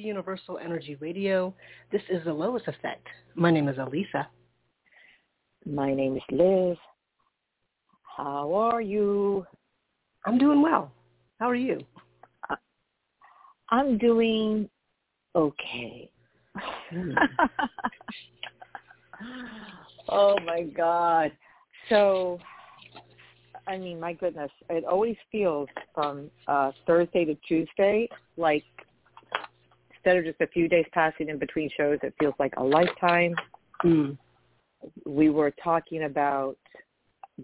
to Universal Energy Radio. This is the Lois Effect. My name is Alyssa. My name is Liz. How are you? I'm doing well. How are you? I'm doing okay. oh my God. So, I mean, my goodness, it always feels from uh, Thursday to Tuesday like instead of just a few days passing in between shows, it feels like a lifetime. Mm. We were talking about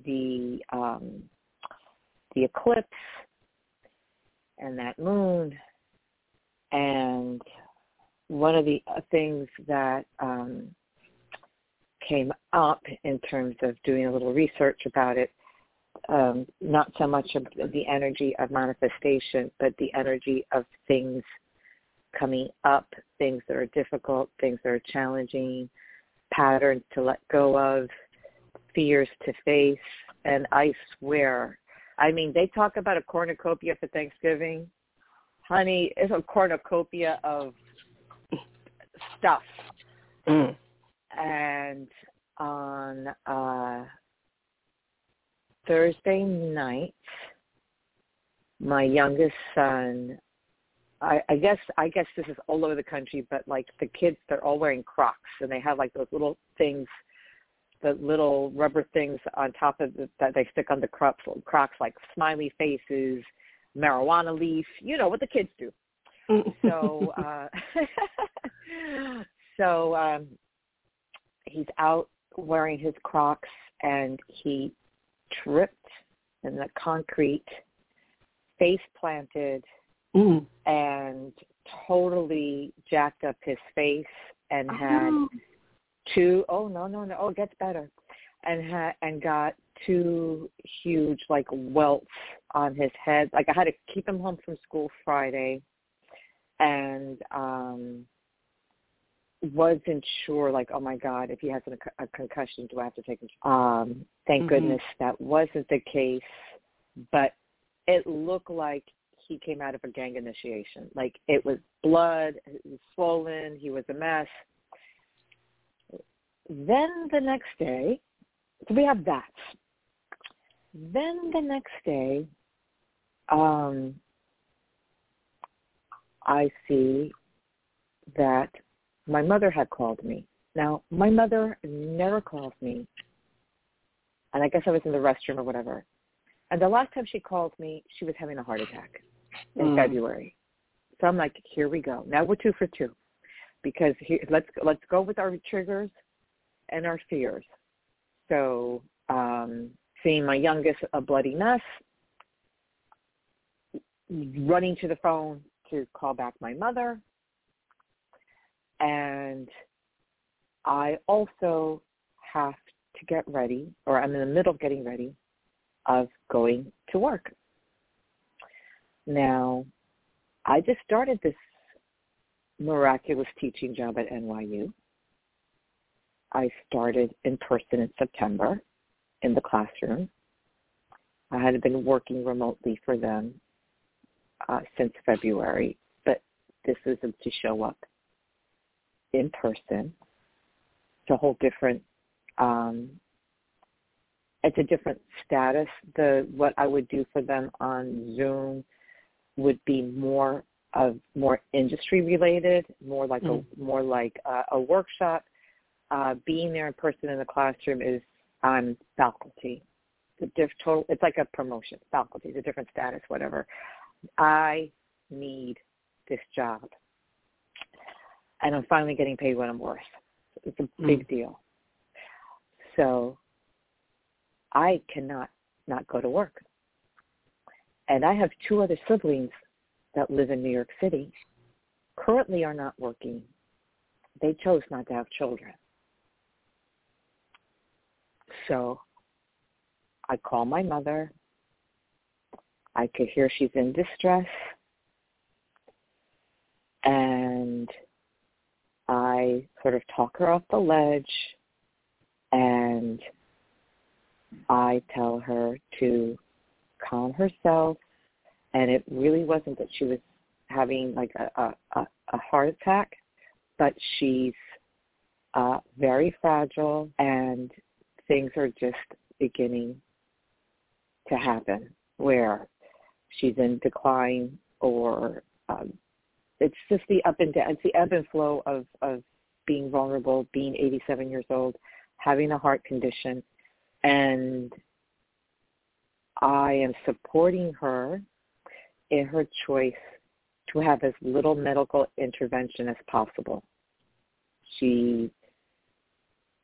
the um, the eclipse and that moon and one of the things that um, came up in terms of doing a little research about it, um, not so much of the energy of manifestation, but the energy of things coming up, things that are difficult, things that are challenging, patterns to let go of, fears to face. And I swear, I mean, they talk about a cornucopia for Thanksgiving honey, it's a cornucopia of stuff. Mm. And on uh, Thursday night, my youngest son, I, I guess I guess this is all over the country, but like the kids, they're all wearing Crocs, and they have like those little things, the little rubber things on top of the, that they stick on the Crocs, Crocs like smiley faces, marijuana leaf, you know what the kids do. so uh so um he's out wearing his crocs and he tripped in the concrete face planted Mm. and totally jacked up his face and had Oh. two oh no no no oh it gets better and had and got two huge like welts on his head like i had to keep him home from school friday and um wasn't sure like oh my god if he has a, a concussion do i have to take him um thank Mhm. goodness that wasn't the case but it looked like he came out of a gang initiation. Like it was blood it was swollen he was a mess. Then the next day so we have that. Then the next day um i see that my mother had called me. Now my mother never calls me and i guess i was in the restroom or whatever. And the last time she called me she was having a heart attack in Mm. february. So i'm like here we go. Now we're two for two. Because here, let's let's go with our triggers and our fears. So um seeing my youngest a bloody mess running to the phone to call back my mother. And I also have to get ready, or I'm in the middle of getting ready, of going to work. Now, I just started this miraculous teaching job at NYU. I started in person in September in the classroom. I had been working remotely for them uh, since February, but this is to show up in person. It's a whole different um it's a different status. The what I would do for them on Zoom would be more of more industry related, more like Mm. a more like a, a workshop. Uh, being there in person in the classroom is on faculty. It's diff, total. It's like a promotion. Faculty is a different status, whatever. I need this job and I'm finally getting paid what I'm worth. It's a big deal. So I cannot not go to work. And I have two other siblings that live in New York City, currently are not working. They chose not to have children. So I call my mother. I could hear she's in distress. And I sort of talk her off the ledge and I tell her to calm herself and it really wasn't that she was having like a, a, a heart attack, but she's uh, very fragile and things are just beginning to happen where she's in decline or um, it's just the up and down, it's the ebb and flow of, of being vulnerable, being 87 years old, having a heart condition. And I am supporting her in her choice to have as little medical intervention as possible. She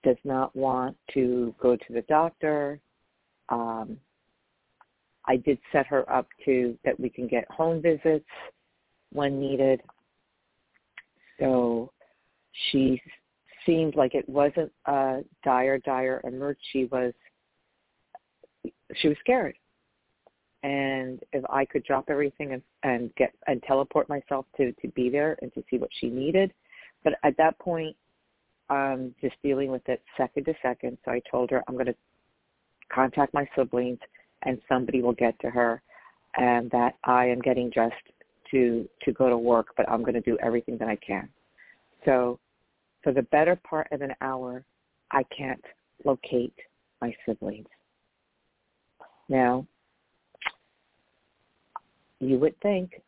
does not want to go to the doctor. Um, I did set her up to that we can get home visits when needed. So she seemed like it wasn't a dire, dire emergency. She was she was scared. And if I could drop everything and, and get and teleport myself to to be there and to see what she needed, but at that point, um, just dealing with it second to second. So I told her I'm going to contact my siblings and somebody will get to her, and that I am getting dressed to to go to work, but I'm going to do everything that I can. So for the better part of an hour, I can't locate my siblings. Now, you would think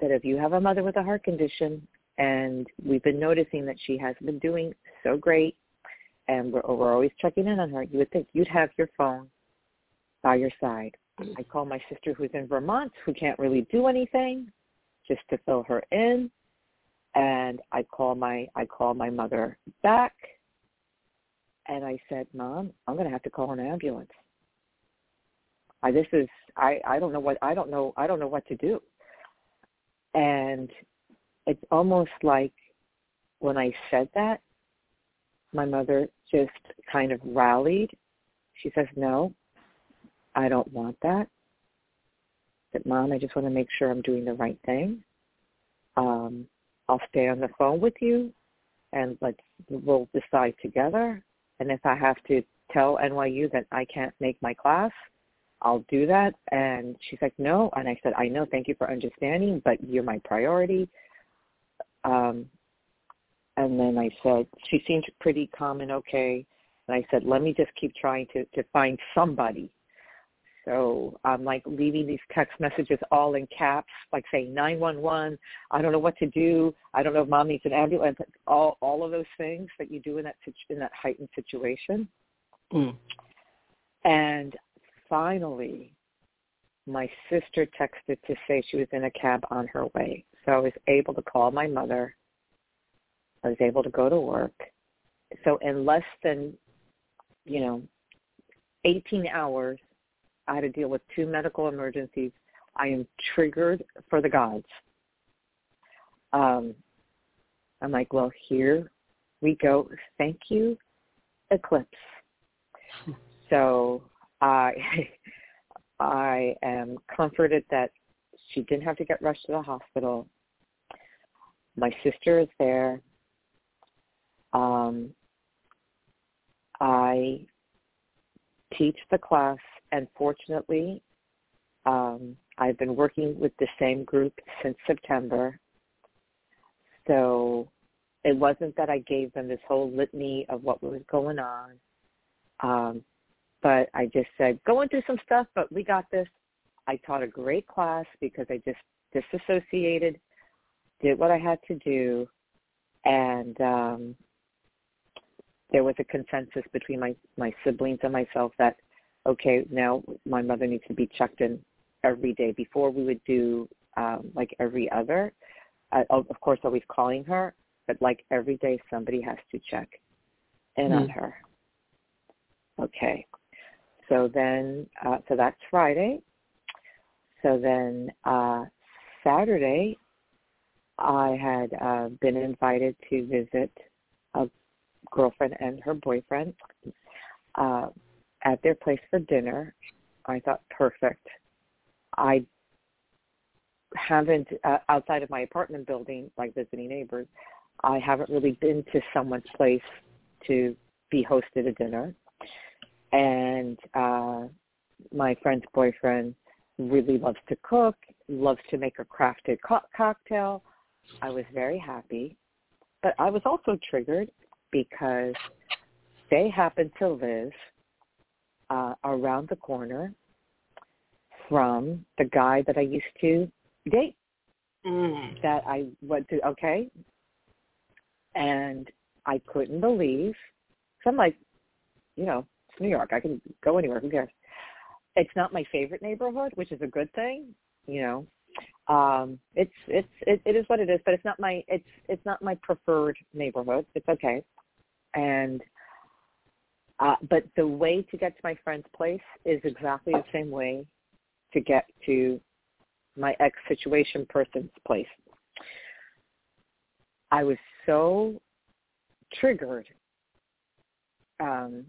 that if you have a mother with a heart condition and we've been noticing that she has been doing so great and we're, we're always checking in on her, you would think you'd have your phone by your side. I call my sister who's in Vermont who can't really do anything just to fill her in and I call my I call my mother back and I said, "Mom, I'm going to have to call an ambulance." I this is I I don't know what I don't know I don't know what to do. And it's almost like when I said that, my mother just kind of rallied. She says, "No, I don't want that." That mom, I just want to make sure I'm doing the right thing. Um, I'll stay on the phone with you and let's we'll decide together. And if I have to tell NYU that I can't make my class, I'll do that. And she's like, no. And I said, I know. Thank you for understanding, but you're my priority. Um, and then I said, she seemed pretty calm and okay. And I said, let me just keep trying to, to find somebody so I'm like leaving these text messages all in caps, like saying 911. I don't know what to do. I don't know if mom needs an ambulance. All all of those things that you do in that in that heightened situation. Mm. And finally, my sister texted to say she was in a cab on her way. So I was able to call my mother. I was able to go to work. So in less than, you know, 18 hours, I had to deal with two medical emergencies. I am triggered for the gods. Um, I'm like, well, here we go. Thank you, Eclipse. So I, I am comforted that she didn't have to get rushed to the hospital. My sister is there. Um, I teach the class and fortunately, um, I've been working with the same group since September. So it wasn't that I gave them this whole litany of what was going on, um, but I just said, going through some stuff, but we got this. I taught a great class because I just disassociated, did what I had to do, and um, there was a consensus between my, my siblings and myself that okay, now my mother needs to be checked in every day. Before we would do um, like every other, uh, of course, always calling her, but like every day somebody has to check in mm. on her. Okay. So then, uh, so that's Friday. So then uh, Saturday, I had uh, been invited to visit a girlfriend and her boyfriend. Uh, at their place for dinner. I thought perfect. I haven't uh, outside of my apartment building, like visiting neighbors. I haven't really been to someone's place to be hosted a dinner. And uh my friend's boyfriend really loves to cook, loves to make a crafted co- cocktail. I was very happy. But I was also triggered because they happen to live uh, around the corner from the guy that I used to date. Mm. That I went to, okay, and I couldn't believe. So I'm like, you know, New York. I can go anywhere. Who cares? It's not my favorite neighborhood, which is a good thing. You know, um, it's it's it, it is what it is, but it's not my it's it's not my preferred neighborhood. It's okay, and uh, but the way to get to my friend's place is exactly the same way to get to my ex situation person's place. I was so triggered. Um,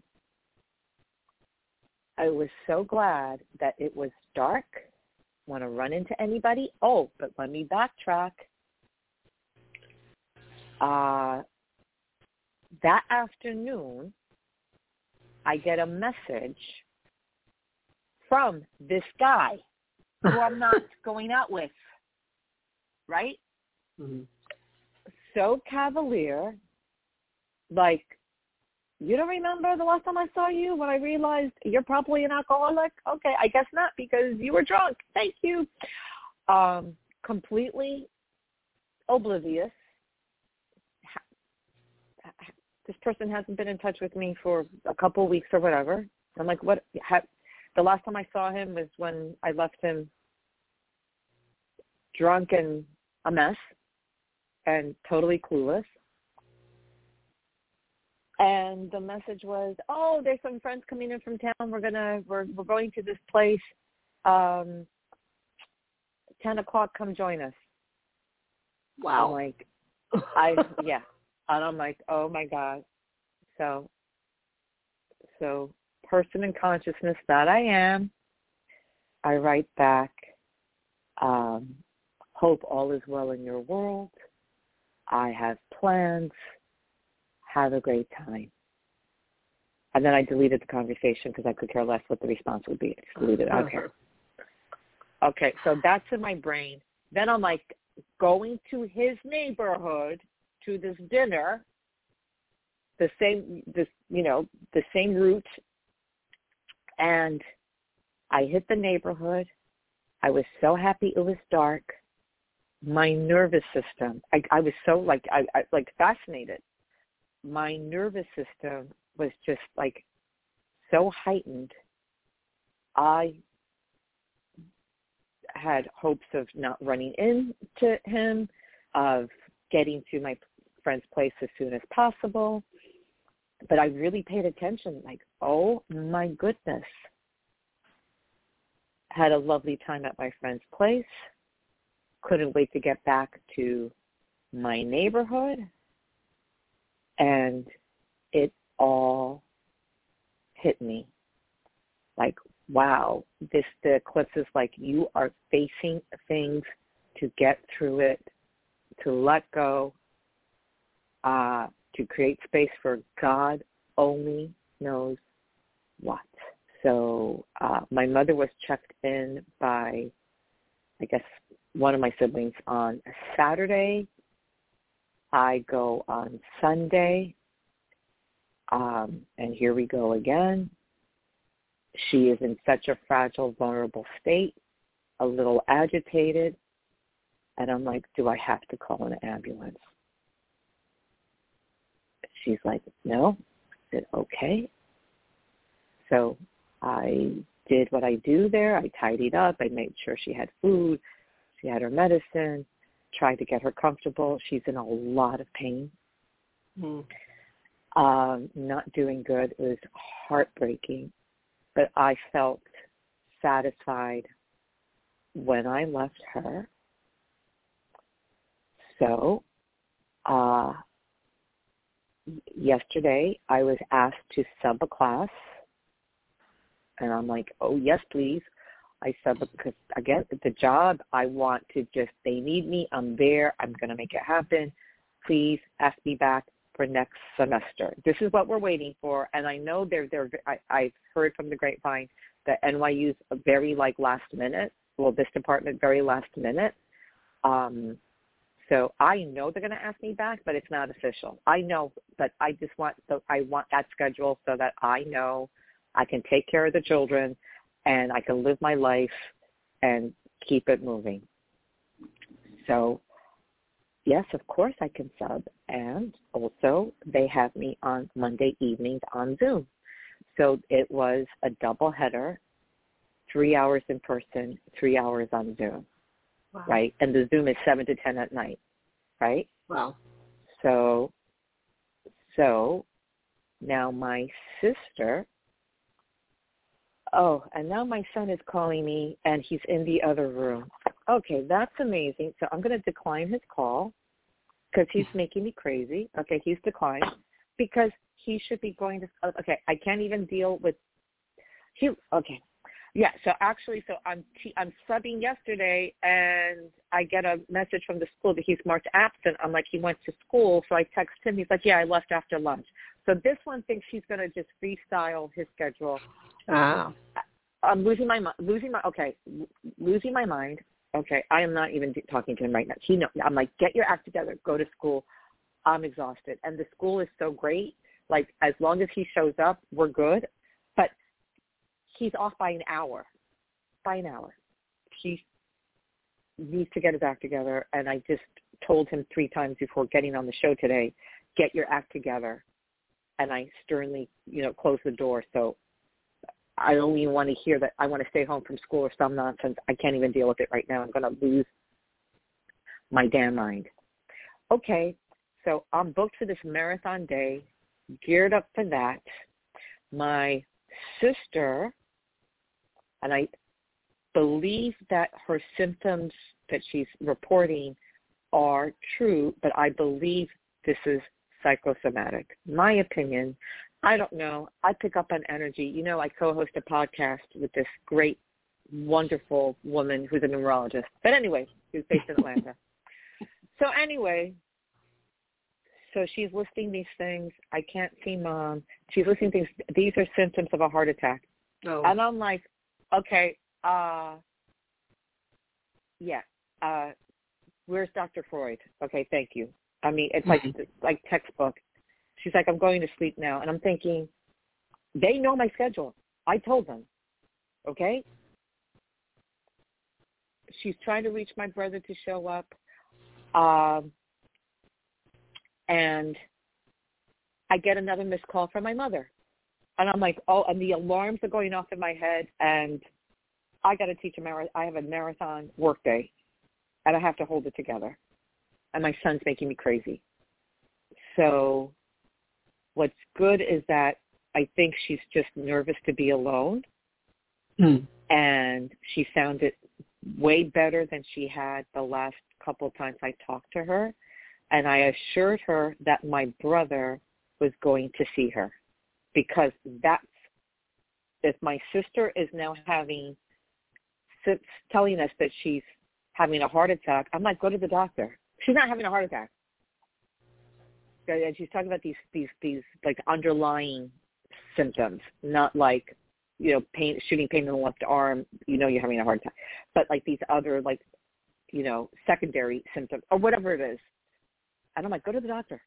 I was so glad that it was dark. Want to run into anybody? Oh, but let me backtrack. Uh, that afternoon, I get a message from this guy who I'm not going out with, right? Mm-hmm. So cavalier, like, you don't remember the last time I saw you when I realized you're probably an alcoholic? Okay, I guess not because you were drunk. Thank you. Um, completely oblivious. This person hasn't been in touch with me for a couple of weeks or whatever. I'm like, what? Ha, the last time I saw him was when I left him drunk and a mess and totally clueless. And the message was, "Oh, there's some friends coming in from town. We're gonna we're we're going to this place. Um, Ten o'clock. Come join us." Wow. I'm like, I yeah, and I'm like, oh my god. So, so person in consciousness that I am, I write back, um, hope all is well in your world. I have plans. Have a great time. And then I deleted the conversation because I could care less what the response would be. Deleted. Okay. Okay, so that's in my brain. Then I'm like going to his neighborhood to this dinner, the same this you know, the same route and I hit the neighborhood. I was so happy it was dark. My nervous system, I, I was so like, I, I like fascinated. My nervous system was just like so heightened. I had hopes of not running into him, of getting to my friend's place as soon as possible but I really paid attention, like, oh my goodness. Had a lovely time at my friend's place. Couldn't wait to get back to my neighborhood. And it all hit me. Like, wow, this the eclipse is like you are facing things to get through it, to let go, uh, to create space for God only knows what. So uh, my mother was checked in by, I guess, one of my siblings on a Saturday. I go on Sunday. Um, and here we go again. She is in such a fragile, vulnerable state, a little agitated. And I'm like, do I have to call an ambulance? She's like, no. I said, okay. So I did what I do there. I tidied up. I made sure she had food. She had her medicine. Tried to get her comfortable. She's in a lot of pain. Mm. Um, not doing good. It was heartbreaking. But I felt satisfied when I left her. So uh, yesterday I was asked to sub a class, and I'm like, oh yes, please. I sub because again, it's a job I want to just they need me. I'm there. I'm gonna make it happen. please ask me back for next semester. This is what we're waiting for, and I know they're they're. I, I've heard from the grapevine that NYU's very like last minute. Well, this department very last minute. Um, so I know they're going to ask me back, but it's not official. I know, but I just want so I want that schedule so that I know I can take care of the children and I can live my life and keep it moving. So yes, of course I can sub. And also they have me on Monday evenings on Zoom. So it was a double header, three hours in person, three hours on Zoom. Wow. Right? And the Zoom is seven to ten at night. Right? Wow. So so now my sister Oh, and now my son is calling me and he's in the other room. Okay, that's amazing. So I'm going to decline his call because he's mm-hmm. making me crazy. Okay, he's declined because he should be going to. Oh, okay, I can't even deal with. He okay. Yeah, so actually, so I'm I'm subbing yesterday, and I get a message from the school that he's marked absent. I'm like, he went to school, so I text him. He's like, yeah, I left after lunch. So this one thinks he's going to just freestyle his schedule. Ah. I'm losing my losing my okay, losing my mind. Okay, I am not even talking to him right now. He know I'm like, get your act together, go to school. I'm exhausted, and the school is so great. Like as long as he shows up, we're good. But he's off by an hour, by an hour. He needs to get his act together, and I just told him three times before getting on the show today, get your act together. And I sternly, you know, closed the door. So I even want to hear that I want to stay home from school or some nonsense. I can't even deal with it right now. I'm going to lose my damn mind. Okay, so I'm booked for this marathon day, geared up for that. My sister, and I believe that her symptoms that she's reporting are true, but I believe this is psychosomatic. My opinion, I don't know. I pick up on energy. You know, I co-host a podcast with this great, wonderful woman who's a numerologist. But anyway, who's based in Atlanta. so anyway, so she's listing these things. I can't see mom. She's listing things. These are symptoms of a heart attack. Oh. And I'm like, okay, uh, yeah, uh, where's Dr. Freud? Okay, thank you. I mean, it's like like textbook. She's like, I'm going to sleep now. And I'm thinking, they know my schedule. I told them. Okay? She's trying to reach my brother to show up. Um, and I get another missed call from my mother. And I'm like, oh, and the alarms are going off in my head. And I got to teach a marathon. I have a marathon work day. And I have to hold it together. And my son's making me crazy. So What's good is that I think she's just nervous to be alone. Mm. And she sounded way better than she had the last couple of times I talked to her. And I assured her that my brother was going to see her because that's, if my sister is now having, since telling us that she's having a heart attack, I'm like, go to the doctor. She's not having a heart attack and she's talking about these these these like underlying symptoms, not like you know pain, shooting pain in the left arm. You know you're having a heart attack, but like these other like you know secondary symptoms or whatever it is. And I'm like, go to the doctor.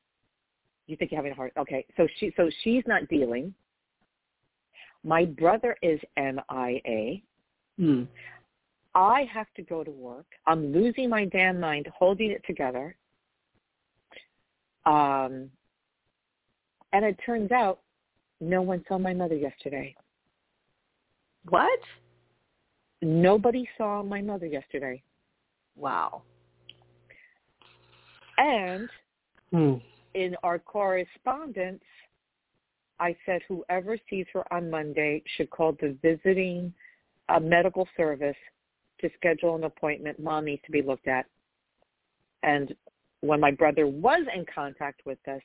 You think you're having a heart? Okay, so she so she's not dealing. My brother is MIA. Mm. I have to go to work. I'm losing my damn mind holding it together. Um, and it turns out no one saw my mother yesterday. What? Nobody saw my mother yesterday. Wow. And hmm. in our correspondence, I said whoever sees her on Monday should call the visiting uh, medical service to schedule an appointment. Mom needs to be looked at. And when my brother was in contact with us,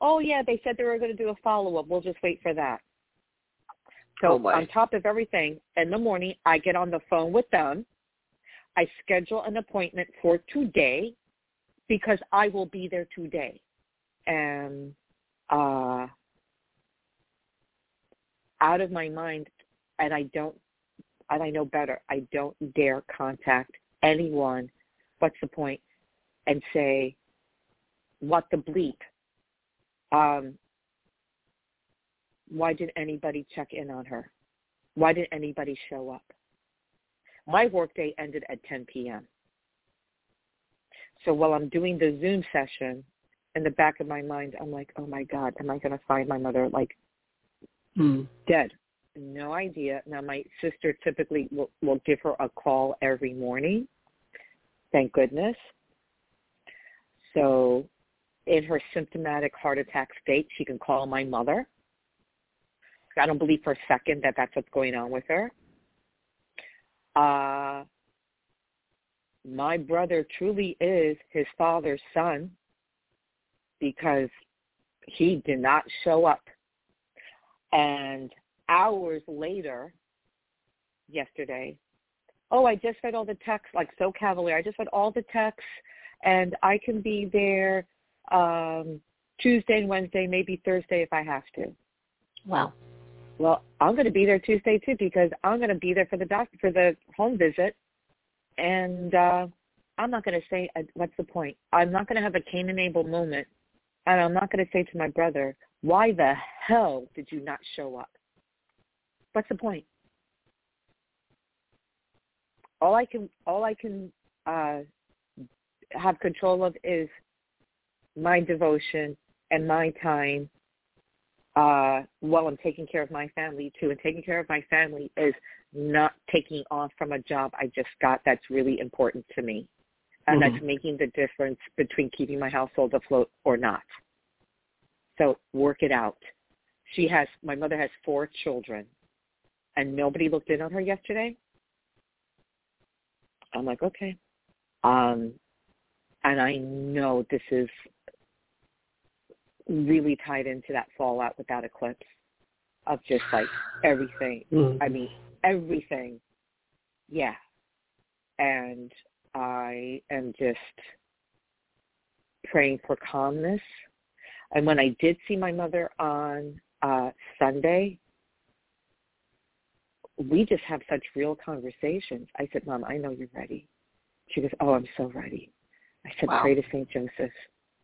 oh yeah, they said they were going to do a follow-up. We'll just wait for that. So oh on top of everything, in the morning, I get on the phone with them. I schedule an appointment for today because I will be there today. And uh, out of my mind, and I don't, and I know better, I don't dare contact anyone, what's the point, and say, what the bleep? Um, why didn't anybody check in on her? Why didn't anybody show up? My workday ended at 10 p.m. So while I'm doing the Zoom session, in the back of my mind, I'm like, oh my God, am I going to find my mother like mm. dead? No idea. Now my sister typically will, will give her a call every morning. Thank goodness. So in her symptomatic heart attack state, she can call my mother. I don't believe for a second that that's what's going on with her. Uh, my brother truly is his father's son because he did not show up. And hours later, yesterday, oh, I just read all the texts, like so cavalier. I just read all the texts, and I can be there um, Tuesday and Wednesday, maybe Thursday if I have to. Wow. Well, I'm going to be there Tuesday too because I'm going to be there for the doctor for the home visit, and uh, I'm not going to say uh, what's the point. I'm not going to have a Cain and Abel moment, and I'm not going to say to my brother, "Why the hell did you not show up?" What's the point? All I can all I can uh, have control of is my devotion and my time uh, while I'm taking care of my family too. And taking care of my family is not taking off from a job I just got that's really important to me. And mm-hmm. that's making the difference between keeping my household afloat or not. So work it out. She has, my mother has four children and nobody looked in on her yesterday. I'm like, okay. Um, and I know this is really tied into that fallout with that eclipse of just like everything. Mm. I mean, everything. Yeah. And I am just praying for calmness. And when I did see my mother on uh Sunday, we just have such real conversations. I said, Mom, I know you're ready. She goes, Oh, I'm so ready. I said, wow. Pray to St. Joseph.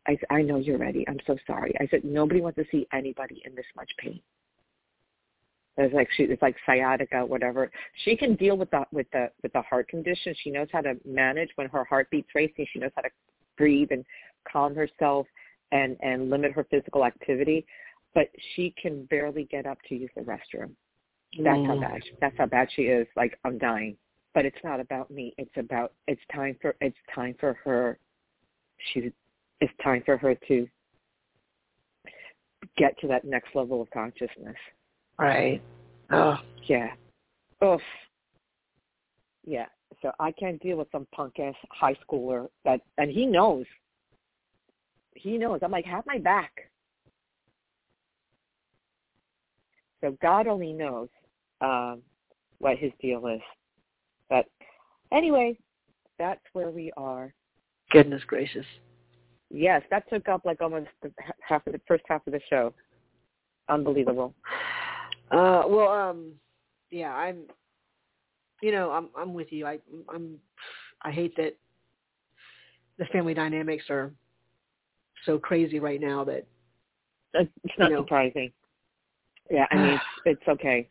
I, I know you're ready. I'm so sorry. I said, nobody wants to see anybody in this much pain. It's like she, it's like sciatica, whatever. She can deal with the with the with the heart condition. She knows how to manage when her heart beats racing. She knows how to breathe and calm herself and and limit her physical activity. But she can barely get up to use the restroom. That's mm. how bad. That's how bad she is. Like I'm dying. But it's not about me. It's about it's time for it's time for her. She's it's time for her to get to that next level of consciousness. Right. Oh. Yeah. Oof. Yeah. So I can't deal with some punk ass high schooler that, and he knows. He knows. I'm like, have my back. So God only knows um, what his deal is. But anyway, that's where we are. Goodness gracious. Yes, that took up like almost the half of the first half of the show. Unbelievable. Uh, well, um, yeah, I'm, you know, I'm I'm with you. I I'm I hate that the family dynamics are so crazy right now that it's not you know, surprising. Yeah, I mean it's, it's okay.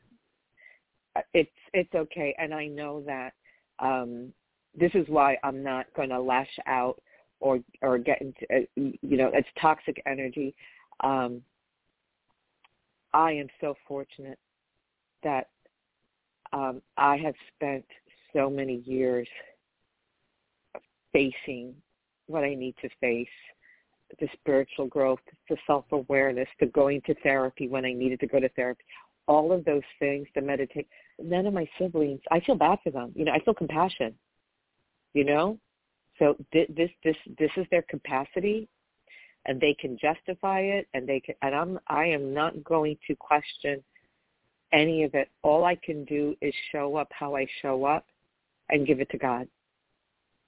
It's it's okay, and I know that um this is why I'm not going to lash out or or get into uh, you know it's toxic energy. Um i am so fortunate that um i have spent so many years facing what i need to face the spiritual growth the self awareness the going to therapy when i needed to go to therapy all of those things the meditate none of my siblings i feel bad for them. You know i feel compassion you know so this this this is their capacity, and they can justify it, and they can. And I'm I am not going to question any of it. All I can do is show up how I show up, and give it to God.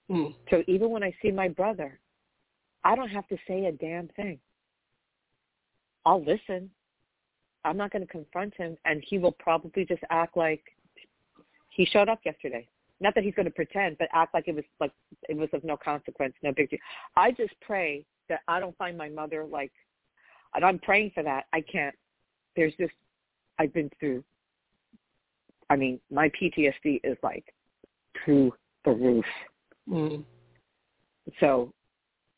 Mm. So even when I see my brother, I don't have to say a damn thing. I'll listen. I'm not going to confront him, and he will probably just act like he showed up yesterday. Not that he's going to pretend, but act like it was like it was of no consequence, no big deal. I just pray that I don't find my mother like, and I'm praying for that. I can't. There's just I've been through. I mean, my PTSD is like through the roof. Mm. So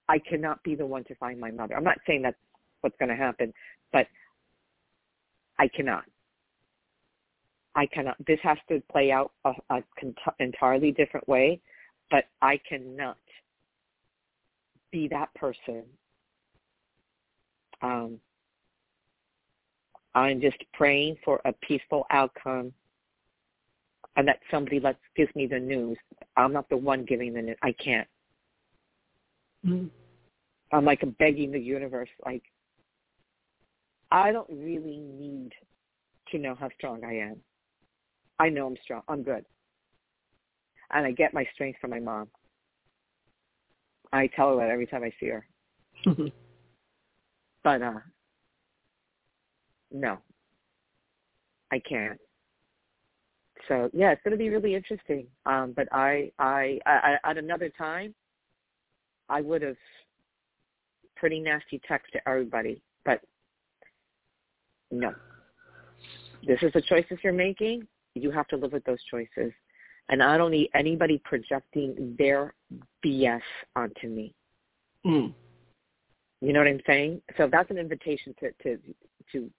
I cannot be the one to find my mother. I'm not saying that's what's going to happen, but I cannot. I cannot. This has to play out a, a entirely different way, but I cannot be that person. Um, I'm just praying for a peaceful outcome and that somebody lets gives me the news. I'm not the one giving the news. I can't. Mm. I'm like begging the universe, like, I don't really need to know how strong I am. I know I'm strong. I'm good. And I get my strength from my mom. I tell her that every time I see her. but uh no. I can't. So yeah, it's going to be really interesting. Um, but I, I, I, at another time, I would have pretty nasty text to everybody, but no. This is the choices you're making. You have to live with those choices. And I don't need anybody projecting their BS onto me. Mm. You know what I'm saying? So that's an invitation to to to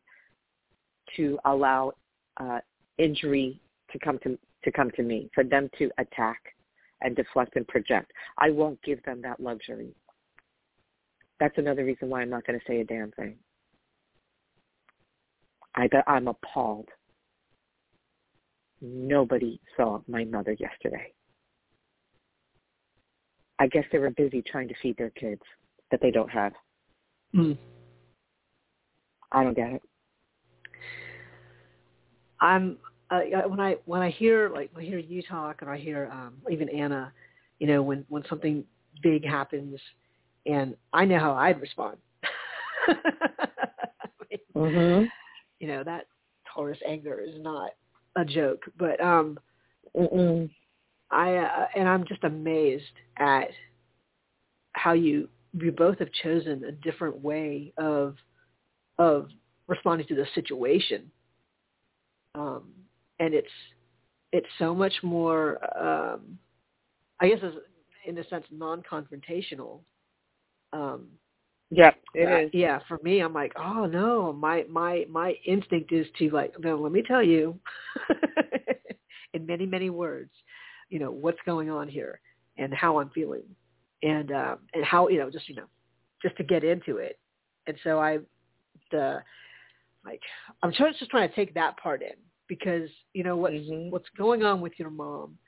to allow uh, injury to come to to come to me, for them to attack and deflect and project. I won't give them that luxury. That's another reason why I'm not going to say a damn thing. I bet I'm appalled. Nobody saw my mother yesterday. I guess they were busy trying to feed their kids that they don't have. Mm. I don't get it. I'm uh, when I when I hear like when I hear you talk and I hear um, even Anna, you know, when when something big happens, and I know how I'd respond. mm-hmm. You know that Taurus anger is not a joke, but um, Mm-mm. I uh, and I'm just amazed at how you you both have chosen a different way of of responding to the situation. Um, and it's it's so much more um, I guess in a sense non-confrontational. Um, yeah, it uh, is. Yeah, for me, I'm like, oh no, my my my instinct is to like, no, let me tell you, in many many words, you know what's going on here and how I'm feeling, and um, and how you know just you know just to get into it, and so I the like I'm just just trying to take that part in because you know what's mm-hmm. what's going on with your mom.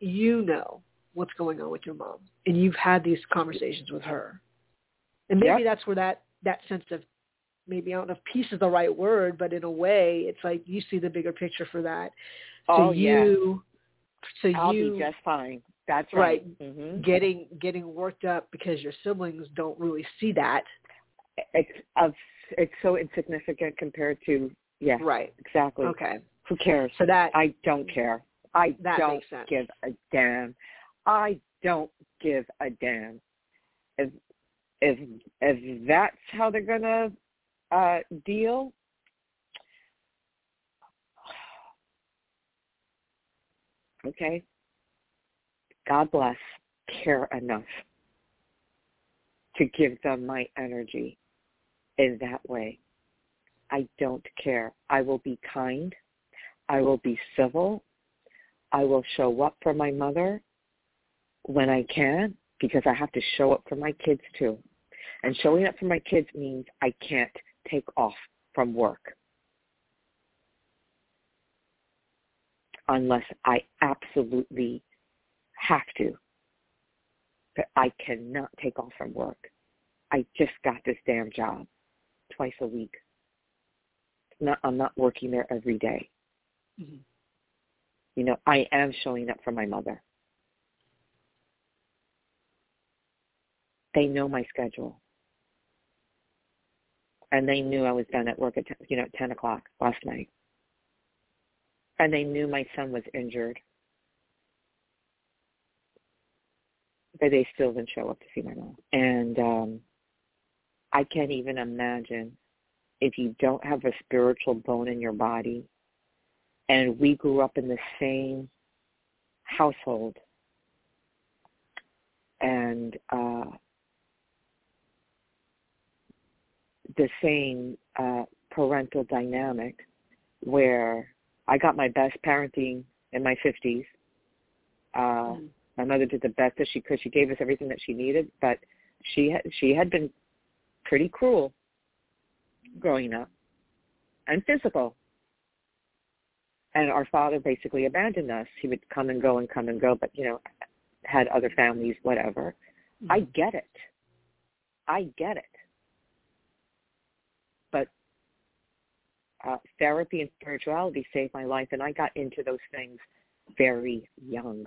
You know what's going on with your mom, and you've had these conversations with her, and maybe that's where that that sense of maybe I don't know if peace is the right word, but in a way, it's like you see the bigger picture for that. So oh you, yeah. so I'll you be just fine. That's right. right. Mm-hmm. Getting getting worked up because your siblings don't really see that. It's of it's so insignificant compared to yeah. Right. Exactly. Okay. Who cares? So that I don't care. I that don't makes sense. give a damn. I don't give a damn. If if if that's how they're gonna uh deal, okay. God bless. Care enough to give them my energy in that way. I don't care. I will be kind. I will be civil. I will show up for my mother when I can because I have to show up for my kids too. And showing up for my kids means I can't take off from work unless I absolutely have to. But I cannot take off from work. I just got this damn job twice a week. Not, I'm not working there every day. Mm-hmm. You know, I am showing up for my mother. They know my schedule. And they knew I was done at work at, you know, at 10 o'clock last night. And they knew my son was injured. But they still didn't show up to see my mom. And um I can't even imagine if you don't have a spiritual bone in your body and we grew up in the same household and uh the same uh parental dynamic where I got my best parenting in my 50s. Uh mm-hmm. my mother did the best that she could. She gave us everything that she needed, but she had she had been pretty cruel growing up and physical. And our father basically abandoned us. He would come and go and come and go, but you know, had other families, whatever. Mm-hmm. I get it. I get it. But uh, therapy and spirituality saved my life, and I got into those things very young.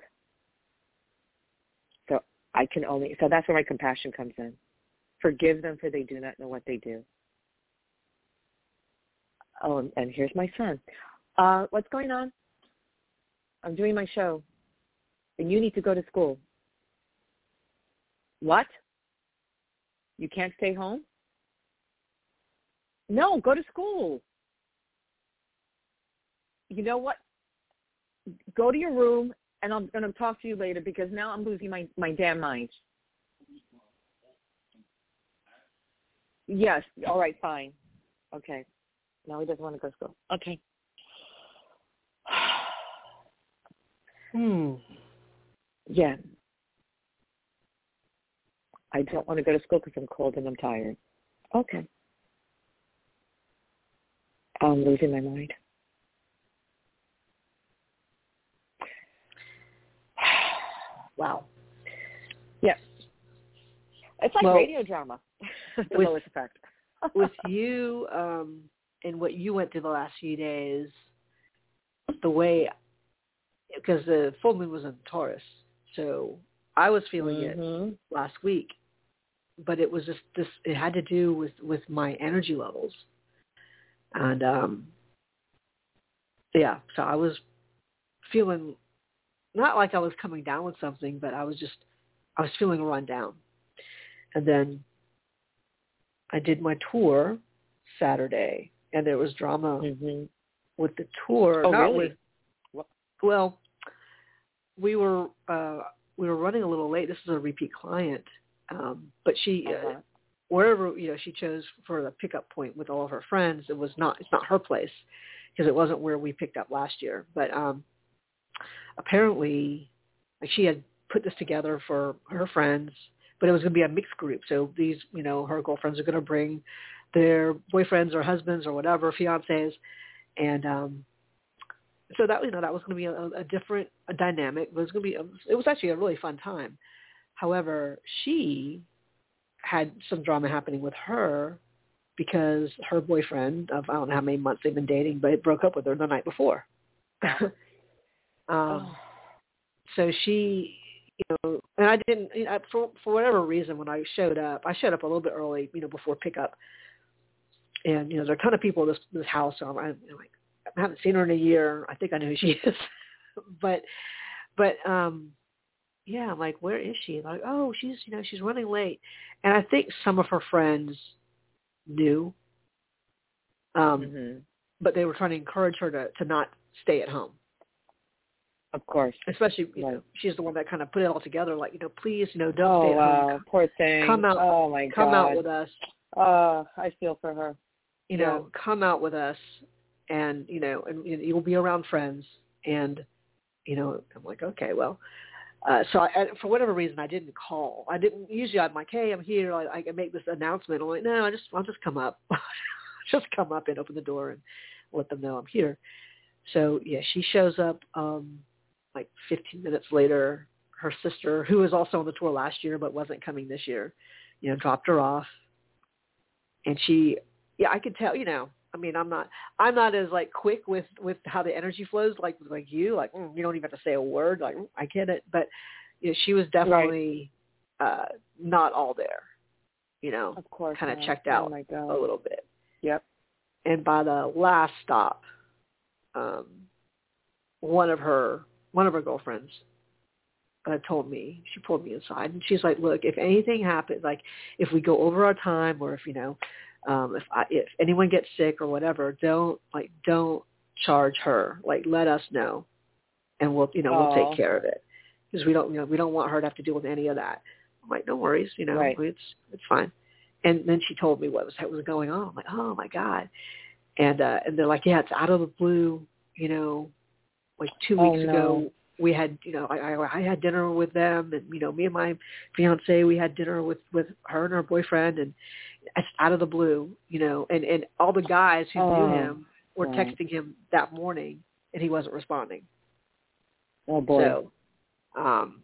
So I can only so that's where my compassion comes in. Forgive them for they do not know what they do. Oh, and here's my son. Uh, what's going on? I'm doing my show. And you need to go to school. What? You can't stay home? No, go to school. You know what? Go to your room and I'm going to talk to you later because now I'm losing my, my damn mind. Yes. All right. Fine. Okay. No, he doesn't want to go to school. Okay. hmm. Yeah. I don't want to go to school because I'm cold and I'm tired. Okay. I'm losing my mind. Wow. Yeah. It's like well, radio drama. the with, L.O.I.S. effect. with you um, and what you went through the last few days, the way because the full moon was in Taurus, so I was feeling mm-hmm. it last week, but it was just this. It had to do with with my energy levels, and um, yeah. So I was feeling not like I was coming down with something, but I was just I was feeling run down, and then I did my tour Saturday, and there was drama mm-hmm. with the tour. Oh, not really? With, well, we were uh, we were running a little late. This is a repeat client, um, but she uh, uh-huh. uh, wherever you know she chose for the pickup point with all of her friends. It was not it's not her place because it wasn't where we picked up last year. But um, apparently, like she had put this together for her friends but it was going to be a mixed group. So these, you know, her girlfriends are going to bring their boyfriends or husbands or whatever, fiancés, and um, so that you know that was going to be a, a different a dynamic. It was going to be a, it was actually a really fun time. However, she had some drama happening with her because her boyfriend of I don't know how many months they've been dating, but it broke up with her the night before. um, oh. So she you know, and I didn't, you know, for for whatever reason, when I showed up, I showed up a little bit early, you know, before pickup, and you know, there are a ton of people in this this house. So I'm, I'm like, I haven't seen her in a year. I think I know who she is, but, but, um, yeah, I'm like, where is she? Like, oh, she's, you know, she's running late, and I think some of her friends knew, um, mm-hmm. but they were trying to encourage her to to not stay at home. Of course. Especially, you know, she's the one that kind of put it all together. Like, you know, please, you know, don't oh, stay at wow. home. Poor thing. Come out. Oh my come God. out with us. Uh, I feel for her. You yeah. know, come out with us, and you know, and, and you'll be around friends. And you know, I'm like, okay, well. Uh, so I, for whatever reason, I didn't call. I didn't. Usually, I'm like, hey, I'm here. I, I can make this announcement. I'm like, no, I just, I'll just come up. just come up and open the door and let them know I'm here. So yeah, she shows up. um like 15 minutes later, her sister, who was also on the tour last year but wasn't coming this year, you know, dropped her off. And she, yeah, I could tell, you know, I mean, I'm not, I'm not as like quick with with how the energy flows like like you. Like mm, you don't even have to say a word. Like mm, I get it, but you know, she was definitely uh not all there. You know, Of course. kind of checked Oh out God. a little bit. Yep. And by the last stop, um, one of her one of her girlfriends uh, told me she pulled me aside and she's like, "Look, if anything happens, like if we go over our time, or if you know, um, if I, if anyone gets sick or whatever, don't like don't charge her. Like let us know, and we'll you know we'll take care of it because we don't you know we don't want her to have to deal with any of that." I'm like, "No worries, you know, Right. it's it's fine." And then she told me what was what was going on. I'm like, "Oh my god!" And uh, and they're like, "Yeah, it's out of the blue, you know." Like two Oh, weeks no. ago, we had you know I, I I had dinner with them, and you know me and my fiance we had dinner with with her and her boyfriend, and it's out of the blue, you know, and and all the guys who Oh, knew him were right. texting him that morning, and he wasn't responding. Oh boy. So, um,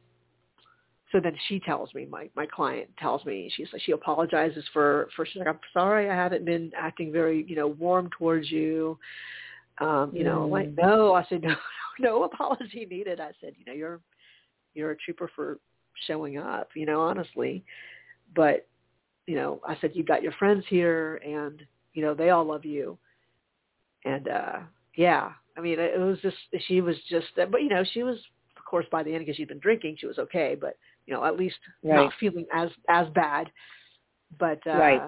so then she tells me, my my client tells me, she's like, she apologizes for for she's like, I'm sorry, I haven't been acting very, you know, warm towards you. Um, you know, I'm like, Mm. no, I said, no, no apology needed. I said, you know, you're you're a trooper for showing up, you know, honestly. But, you know, I said, you've got your friends here and, you know, they all love you. And, uh, yeah, I mean, it was just, she was just, but, you know, she was, of course, by the end, because she'd been drinking, she was okay, but, you know, at least Right. not feeling as, as bad. But, uh, Right.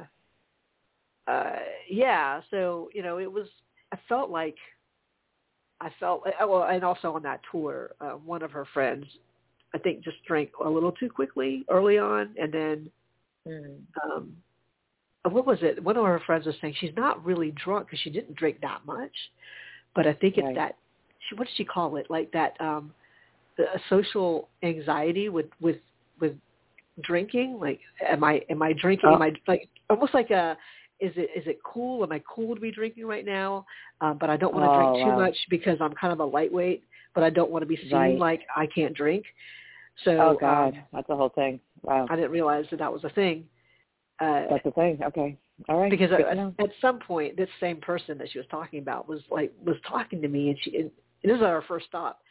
uh, yeah, so, you know, it was, I felt like, I felt, uh, well, and also on that tour, uh, one of her friends, I think, just drank a little too quickly early on, and then Mm. um uh, what was it? One of her friends was saying she's not really drunk because she didn't drink that much, but I think it's Right. that. She, what did she call it? Like that um the a social anxiety with with with drinking. Like, am I am I drinking? Oh. Am I like almost like a is it is it cool? Am I cool to be drinking right now? Um, but I don't want to Oh, drink too wow. much because I'm kind of a lightweight, but I don't want to be seen Right. like I can't drink. So Oh God, um, that's the whole thing. Wow. I didn't realize that that was a thing. Uh, That's the thing. Okay. All right. because at, at some point this same person that she was talking about was like was talking to me and she and this is our first stop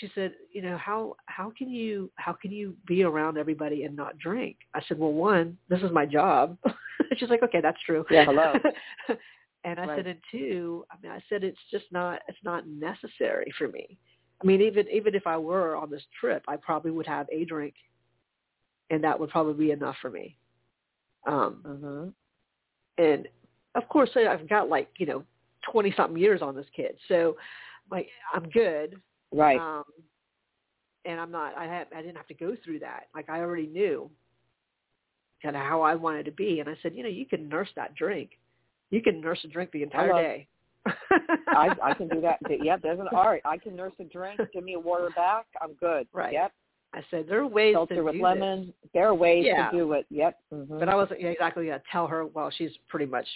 she said you know how how can you how can you be around everybody and not drink i said well one this is my job she's like okay that's true Yeah, hello. and i Right. said and two i mean i said it's just not it's not necessary for me i mean even even if i were on this trip i probably would have a drink and that would probably be enough for me um Mhm. and of course I've got like you know twenty something years on this kid, so like I'm good. Right. Um, and I'm not. I have. I didn't have to go through that. Like I already knew kind of how I wanted to be, and I said, you know, you can nurse that drink. You can nurse a drink the entire Hello. day. I I can do that. Yep. There's an art. I can nurse a drink. Give me a water back. I'm good. Right. Yep. I said there are ways Seltzer to with do lemon. this. There are ways Yeah. to do it. Yep. Mhm. But I wasn't exactly going to tell her Well, she's pretty much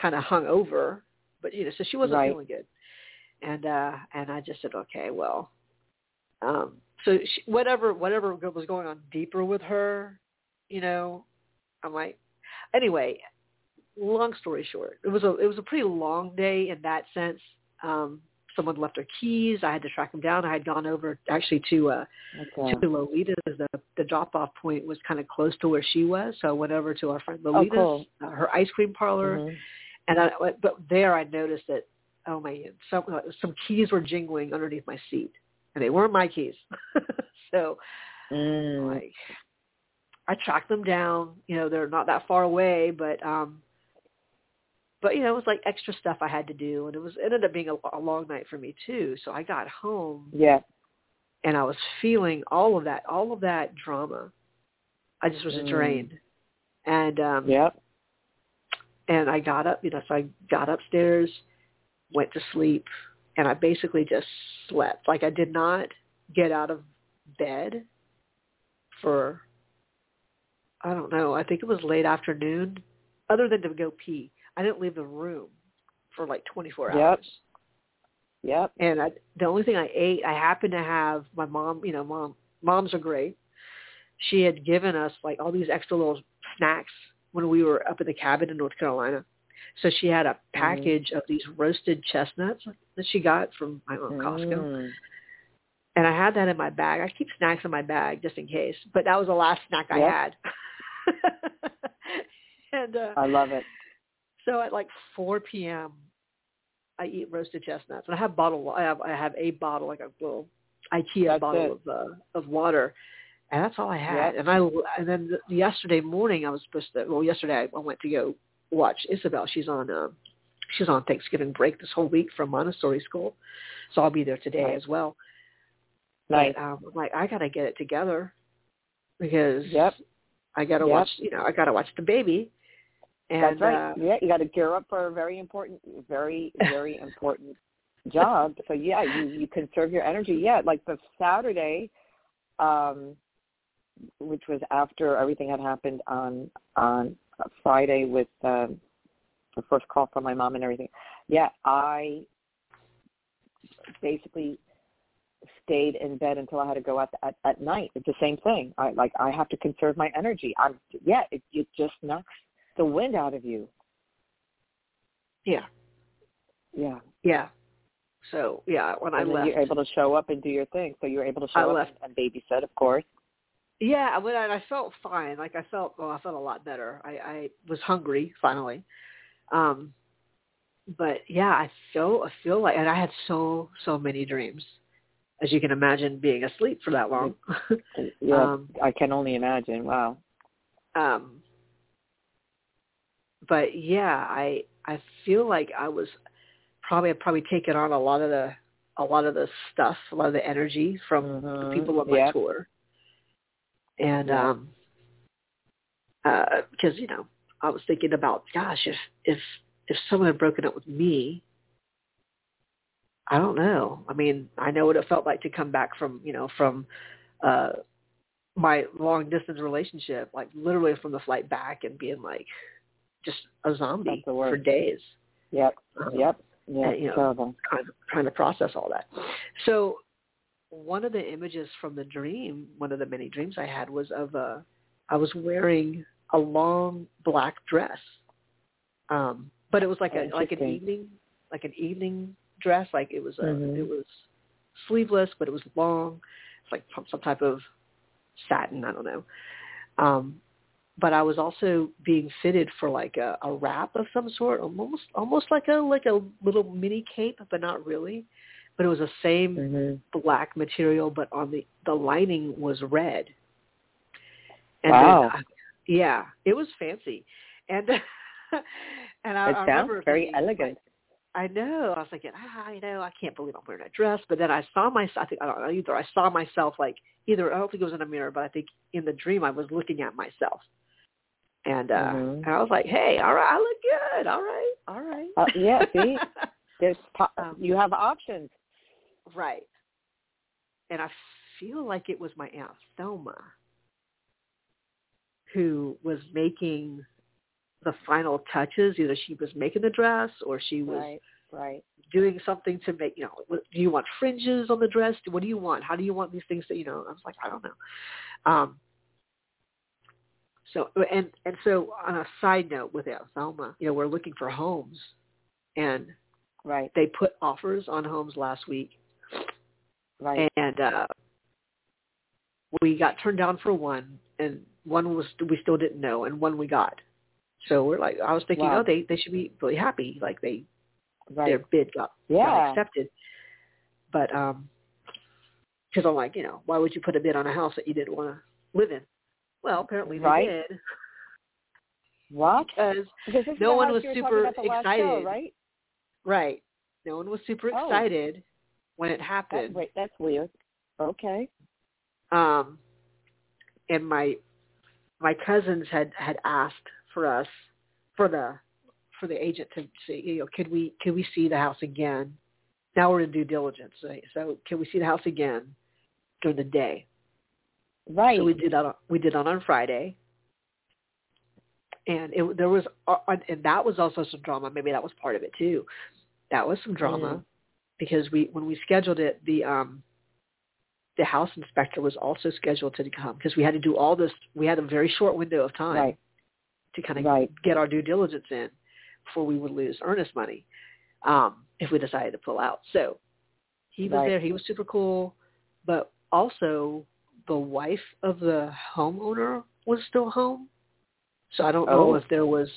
kind of hung over. But you know, so she wasn't Right. feeling good, and uh and I just said, okay, well, um, so she, whatever whatever was going on deeper with her, you know, I'm like, anyway. Long story short, it was a it was a pretty long day in that sense. Um, someone left their keys. I had to track them down. I had gone over actually to uh, Okay. to Lolita's. The the drop off point was kind of close to where she was, so I went over to our friend Oh, Lolita's, cool. uh, her ice cream parlor, Mhm. and I but there I noticed that oh man, some uh, some keys were jingling underneath my seat, and they weren't my keys. so Mm. like I tracked them down. You know, they're not that far away, but um but you know, it was like extra stuff I had to do and it was it ended up being a, a long night for me too. So I got home Yeah. and I was feeling all of that, all of that drama. I just was Mm. drained. And um Yep. and I got up, you know, so I got upstairs, went to sleep, and I basically just slept. Like I did not get out of bed for I don't know, I think it was late afternoon, other than to go pee. I didn't leave the room for like 24 Yep. hours. Yep. And I, the only thing I ate, I happened to have my mom, you know, mom, moms are great. She had given us like all these extra little snacks when we were up in the cabin in North Carolina. So she had a package of these roasted chestnuts that she got from my don't Costco. Mm. and I had that in my bag. I keep snacks in my bag just in case, but that was the last snack I had. and uh, I love it. so at like 4 p.m., I eat roasted chestnuts, and I have bottle. I have I have a bottle, like a little IKEA That's bottle it. of uh, of water, and that's all I had. Yep. And I and then yesterday morning I was supposed to. Well, yesterday I, I went to go watch Isabel. She's on uh, she's on Thanksgiving break this whole week from Montessori school, so I'll be there today Right. as well. Right. But, um, I'm like I gotta get it together because Yep. I gotta Yep. watch. You know, I gotta watch the baby. And, That's right. Uh, yeah, you got to gear up for a very important, very, very important job. So yeah, you you conserve your energy. Yeah, like the Saturday, um, which was after everything had happened on on Friday with um, the first call from my mom and everything. Yeah, I basically stayed in bed until I had to go out at at night. It's the same thing. I like I have to conserve my energy. I'm yeah, it it just knocks the wind out of you. yeah, Yeah. yeah. So yeah, when I and then left, you're able to show up and do your thing. So you're able to I show up left. and babysit, of course. Yeah, when I, I felt fine. Like I felt, well, I felt a lot better. I, I was hungry finally, um, but yeah, I feel, I feel like, and I had so, so many dreams, as you can imagine, being asleep for that long. Yeah, Um, I can only imagine. Wow. um, but yeah, I, I feel like I was probably, I've probably taken on a lot of the, a lot of the stuff, a lot of the energy from the Mhm. people on my Yep. tour. And Yeah. um uh because, you know, I was thinking about, gosh, if if if someone had broken up with me, I don't know. I mean, I know what it felt like to come back from, you know, from uh my long distance relationship, like literally from the flight back and being like just a zombie for days. Yep. Um, Yep. Yeah. you know, terrible. kind of trying to process all that. So one of the images from the dream, one of the many dreams I had was of a, I was wearing a long black dress. Um, but it was like a like an evening like an evening dress, like it was a Mhm. it was sleeveless but it was long. It's like some, some type of satin, I don't know. Um but I was also being fitted for like a, a wrap of some sort, almost almost like a like a little mini cape, but not really. But it was the same Mhm. black material, but on the the lining was red. And Wow. then, I- yeah, it was fancy, and and I, It I sounds remember very thinking, elegant. I know. I was thinking, ah, you know, I can't believe I'm wearing a dress. But then I saw myself. I think I don't know either. I saw myself like either. I don't think it was in a mirror, but I think in the dream I was looking at myself, and uh Mhm. and I was like, hey, all right, I look good. All right, all right. Uh, yeah, see? There's po- Um, you have options. Right. And I feel like it was my aunt Thelma who was making the final touches. Either she was making the dress or she was Right. Right. doing something to make you know do you want fringes on the dress what do you want how do you want these things to you know i was like i don't know um so and and so on a side note with Aunt Thelma, you know we're looking for homes and Right. they put offers on homes last week Right. and uh we got turned down for one and one was we still didn't know and one we got so we're like i was thinking Wow. oh they they should be really happy like they right. their bid got, got Yeah. accepted. But um, because I'm like, you know, why would you put a bid on a house that you didn't want to live in? Well, apparently they Right. did What? because Because no one was you were talking super last show, excited. right? right, no one was super Oh. excited when it happened. wait, that's weird. Okay. Um, and my my cousins had had asked for us for the for the agent to see, you know, could we could we see the house again? Now we're in due diligence, so, so can we see the house again during the day? Right. So we did that. On, we did that on Friday, and it there was uh, and that was also some drama. Maybe that was part of it too. That was some drama Mm. Because we when we scheduled it, the um the house inspector was also scheduled to come because we had to do all this. We had a very short window of time right. to kind of Right. get our due diligence in before we would lose earnest money um, if we decided to pull out. So he was Right. there. He was super cool, but also the wife of the homeowner was still home. So I don't know Oh. if there was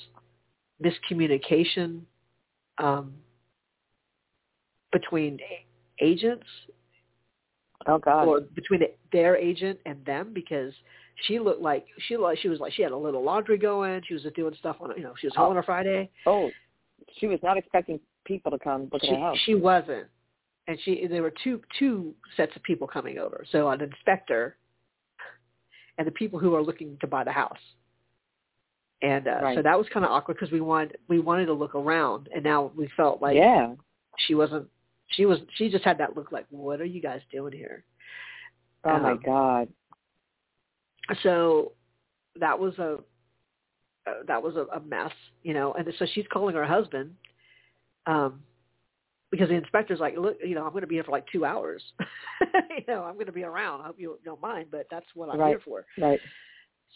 miscommunication um, between agents Oh God. or between their agent and them because she looked like she looked like she was like she had a little laundry going. She was just doing stuff on you know she was home on a Friday. oh, she was not expecting people to come look at her She house. she wasn't, and she there were two two sets of people coming over. So an inspector and the people who are looking to buy the house. And uh, so that was kind of awkward because we wanted we wanted to look around, and now we felt like yeah. she wasn't. She was. She just had that look like, "What are you guys doing here?" Oh my Um, God. so that was a uh, that was a, a mess, you know. And so she's calling her husband um, because the inspector's like, look, you know, I'm going to be here for like two hours. you know, I'm going to be around. I hope you don't mind, but that's what I'm Right. here for. Right.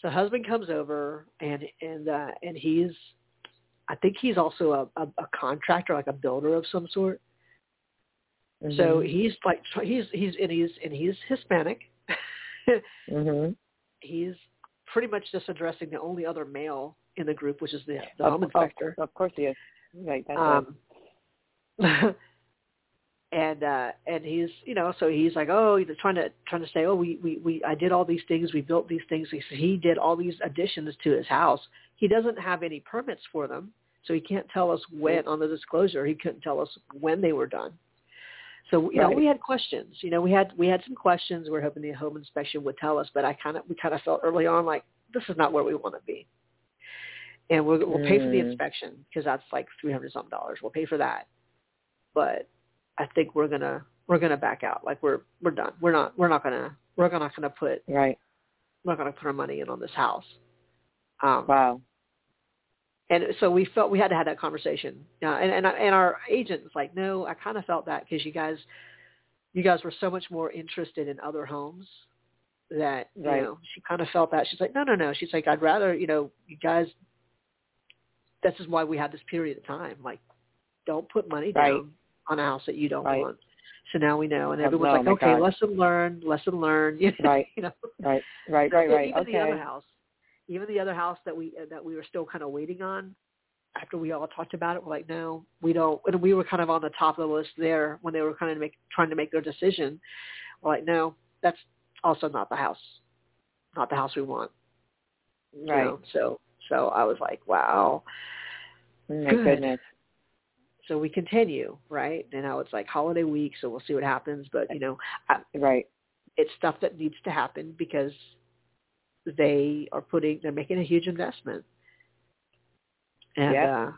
So husband comes over and and uh, and he's, I think he's also a, a, a contractor, like a builder of some sort. So Mhm. he's like he's he's and he's and he's Hispanic. Mhm. he's pretty much just addressing the only other male in the group, which is the, the Of- home of- inspector. Of, course he is. Right. That's Um, and uh, and he's you know so he's like oh he's trying to trying to say oh we we we I did all these things we built these things he he did all these additions to his house he doesn't have any permits for them so he can't tell us when on the disclosure he couldn't tell us when they were done so you know we had questions you know we had we had some questions we we're hoping the home inspection would tell us but I kind of we kind of felt early on like this is not where we want to be and we'll we'll pay for the Mm. inspection because that's like three hundred something dollars we'll pay for that but I think we're gonna we're gonna back out. Like we're we're done. We're not we're not gonna we're not gonna put right. we're not gonna put our money in on this house. Um, Wow. And so we felt we had to have that conversation. Uh, and and and our agent was like, no, I kind of felt that because you guys you guys were so much more interested in other homes that you Right. know she kind of felt that she's like no no no she's like I'd rather you know you guys this is why we had this period of time like don't put money Right. down on a house that you don't Right. want so now we know and Oh, everyone's oh like okay God. lesson learned lesson learned you know, Right. you know Right. Right. Right. Right. even Okay. the other house, even the other house that we that we were still kind of waiting on. After we all talked about it, we're like, no, we don't. And we were kind of on the top of the list there when they were kind of make, trying to make their decision. We're like, no, that's also not the house, not the house we want. you Right. know? So so I was like, wow. Oh my Good. goodness. So we continue, right? And now it's like holiday week, so we'll see what happens. But you know, I, Right. it's stuff that needs to happen because they are putting they're making a huge investment. And Yep. uh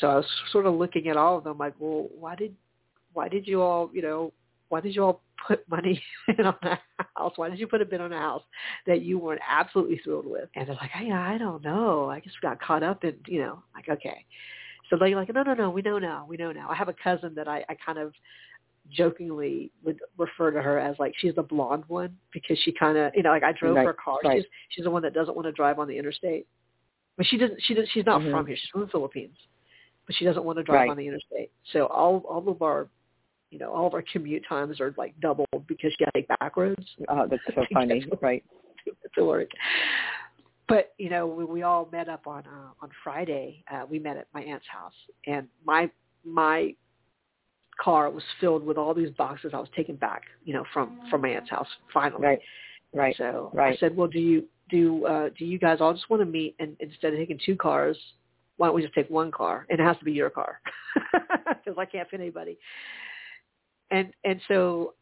so i was sort of looking at all of them like well why did why did you all you know why did you all put money in on a house? Why did you put a bid on a house that you weren't absolutely thrilled with? And they're like hey i don't know. I just got caught up in you know like okay. So they're like no no no. We know now. We know now. I have a cousin that i i kind of jokingly would refer to her as like she's the blonde one because she kind of you know like I drove Right, her car. right. She's she's the one that doesn't want to drive on the interstate. But she doesn't. She doesn't, She's not Mhm. from here. She's from the Philippines, but she doesn't want to drive Right. on the interstate. So all all of our you know all of our commute times are like doubled because she got to take back roads Oh, that's so funny. to- Right. to work. But you know, we, we all met up on uh, on Friday. Uh, we met at my aunt's house, and my my car was filled with all these boxes I was taking back, you know, from from my aunt's house. Finally, Right. Right. so I said, well, do you do uh, do you guys all just want to meet and instead of taking two cars, why don't we just take one car? And it has to be your car because I can't fit anybody. And and so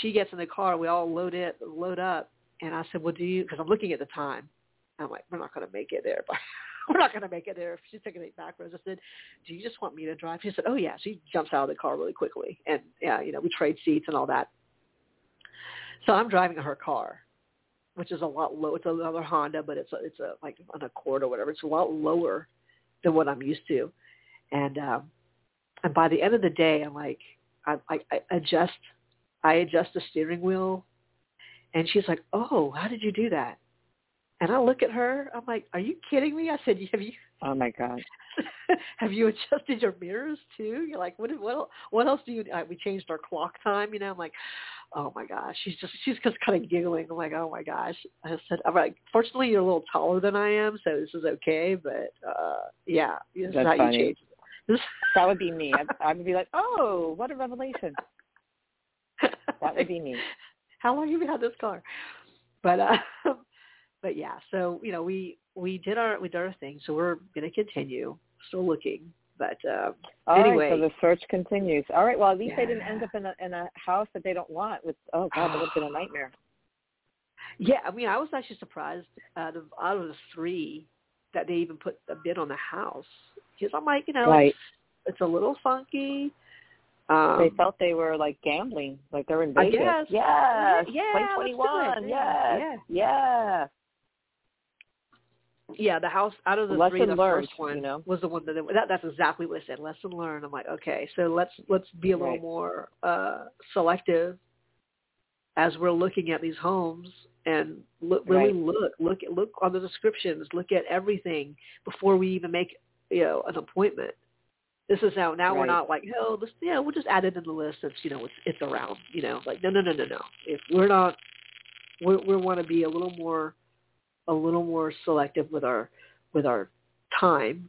she gets in the car. We all load it, load up, and I said, well, do you? Because I'm looking at the time. I'm like, we're not going to make it there. But we're not going to make it there. She's taking it back roads. I said, do you just want me to drive? She said, oh yeah. She jumps out of the car really quickly, and yeah, you know, we trade seats and all that. So I'm driving her car, which is a lot low. It's another Honda, but it's a, it's a like an Accord or whatever. It's a lot lower than what I'm used to, and um, and by the end of the day, I'm like, I, I, I adjust, I adjust the steering wheel, and she's like, oh, how did you do that? And I look at her. I'm like, "Are you kidding me?" I said, "Have you Oh my god. have you adjusted your mirrors too?" You're like, "What? What? What else do you?" Uh, we changed our clock time. You know, I'm like, "Oh my gosh." She's just she's just kind of giggling. I'm like, "Oh my gosh." I said, "I'm like, fortunately, you're a little taller than I am, so this is okay." But uh yeah, is That's how funny. you change. This That would be me. I, I would be like, oh, what a revelation. That would be me. How long have you had this car? But uh but yeah, so you know, we we did our we did our thing, so we're gonna continue, still looking. But um All right, Anyway. so the search continues. All right, well, at least they didn't end up in a in a house that they don't want. With oh god, that would have been a nightmare. yeah, I mean I was actually surprised out of out of the three that they even put a bid on the house. Because I'm like, you know, Right. it's, it's a little funky. Um they felt they were like gambling, like they're in I Vegas. guess. Yes, Yeah, let's 2021. Yeah, Yes, yeah. Yeah, the house out of the Lesson three, the learned, first one you know? was the one that, that that's exactly what it said. Lesson learned. I'm like, okay, so let's let's be a little more uh selective as we're looking at these homes and look really Right. look look at look on the descriptions, look at everything before we even make you know an appointment. This is now now we're not like oh this yeah we'll just add it in the list since you know it's it's around you know like no no no no no if we're not we we want to be a little more a little more selective with our with our time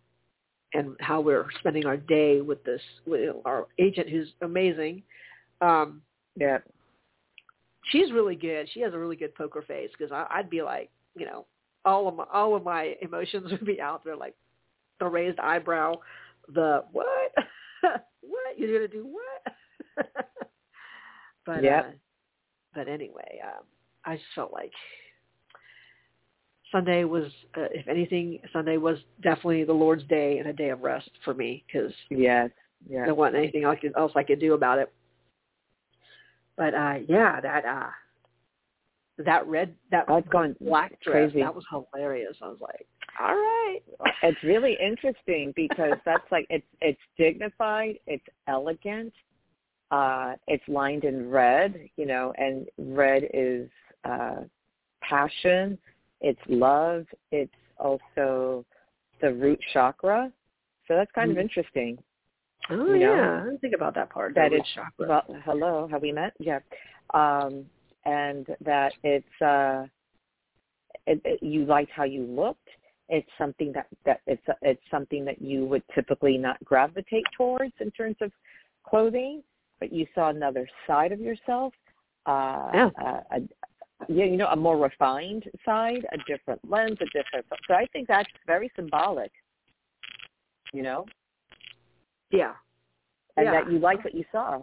and how we're spending our day with this with our agent who's amazing. Um Yeah. she's really good. She has a really good poker face because i'd be like you know all of my all of my emotions would be out there like the raised eyebrow the what? What? You're gonna do what? But yeah. uh but anyway um i just felt like Sunday was, uh, if anything, Sunday was definitely the Lord's day and a day of rest for me because Yes. Yeah. there wasn't anything else I could- else I could do about it. But uh yeah, that uh that red that That's gone black dress crazy. that was hilarious. I was like, all right, it's really interesting because that's like it's it's dignified, it's elegant, uh, it's lined in red, you know, and red is uh, passion, it's love, it's also the root chakra. So that's kind Mhm. of interesting. oh You know, yeah, I didn't think about that part. that it's chakra. well, hello, have we met? Yeah, um, and that it's uh, it, it, you liked how you looked. It's something that that it's it's something that you would typically not gravitate towards in terms of clothing, but you saw another side of yourself. Uh, Yeah. uh, yeah, you know, a more refined side, a different lens, a different. So I think that's very symbolic. You know, yeah, and Yeah. that you liked what you saw.